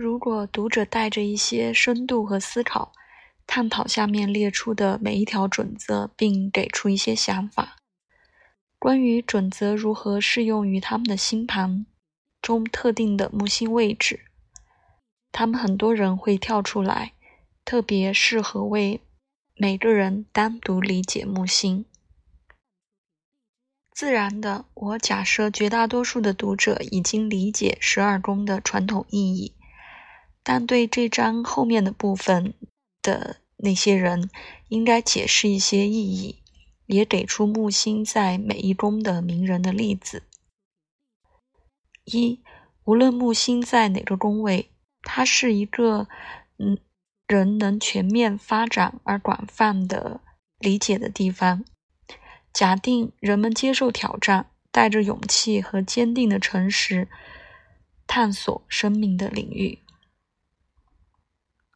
如果读者带着一些深度和思考，探讨下面列出的每一条准则，并给出一些想法，关于准则如何适用于他们的星盘中特定的木星位置，他们很多人会跳出来，特别适合为每个人单独理解木星。自然的，我假设绝大多数的读者已经理解十二宫的传统意义，但对这章后面的部分的那些人，应该解释一些意义，也给出木星在每一宫的名人的例子。一，无论木星在哪个宫位，它是一个嗯人能全面发展而广泛的理解的地方。假定人们接受挑战，带着勇气和坚定的诚实，探索生命的领域。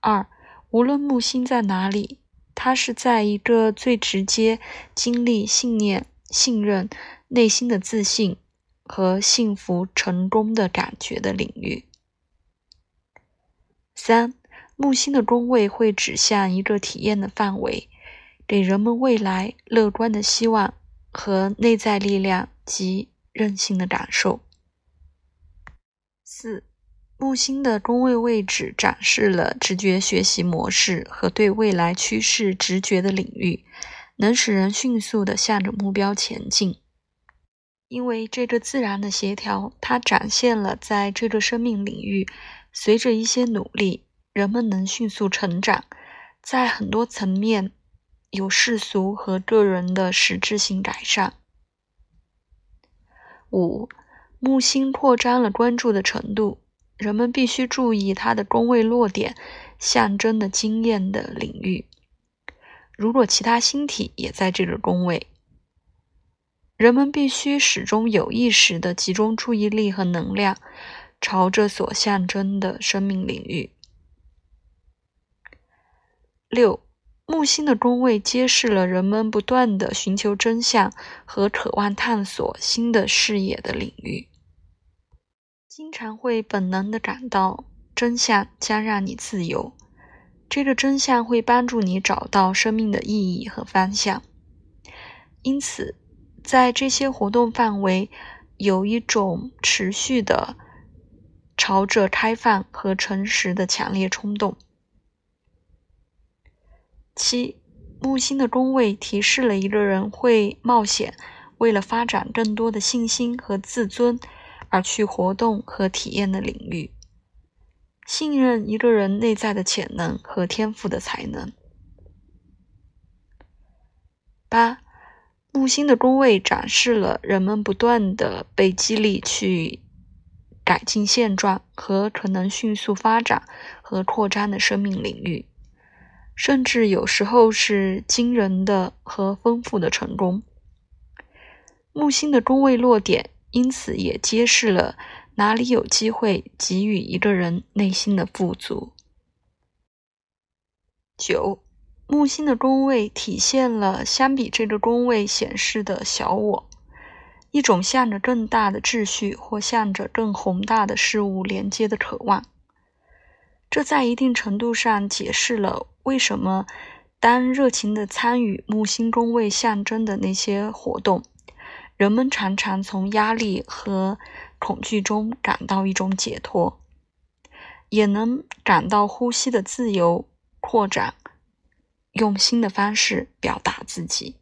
二，无论木星在哪里，它是在一个最直接经历信念、信任、内心的自信和幸福、成功的感觉的领域。三，木星的宫位会指向一个体验的范围。给人们未来乐观的希望和内在力量及韧性的感受。四，木星的宫位位置展示了直觉学习模式和对未来趋势直觉的领域，能使人迅速的向着目标前进。因为这个自然的协调，它展现了在这个生命领域，随着一些努力，人们能迅速成长，在很多层面。有世俗和个人的实质性改善。五，木星扩张了关注的程度，人们必须注意它的宫位落点象征的经验的领域。如果其他星体也在这个宫位，人们必须始终有意识的集中注意力和能量，朝着所象征的生命领域。六。木星的宫位揭示了人们不断的寻求真相和渴望探索新的视野的领域。经常会本能的感到真相将让你自由，这个真相会帮助你找到生命的意义和方向。因此，在这些活动范围，有一种持续的朝着开放和诚实的强烈冲动。七，木星的宫位提示了一个人会冒险，为了发展更多的信心和自尊而去活动和体验的领域，信任一个人内在的潜能和天赋的才能。八，木星的宫位展示了人们不断的被激励去改进现状和可能迅速发展和扩张的生命领域。甚至有时候是惊人的和丰富的成功。木星的宫位落点，因此也揭示了哪里有机会给予一个人内心的富足。九，木星的宫位体现了相比这个宫位显示的小我，一种向着更大的秩序或向着更宏大的事物连接的渴望。这在一定程度上解释了。为什么当热情的参与木星宫位象征的那些活动，人们常常从压力和恐惧中感到一种解脱，也能感到呼吸的自由扩展，用新的方式表达自己。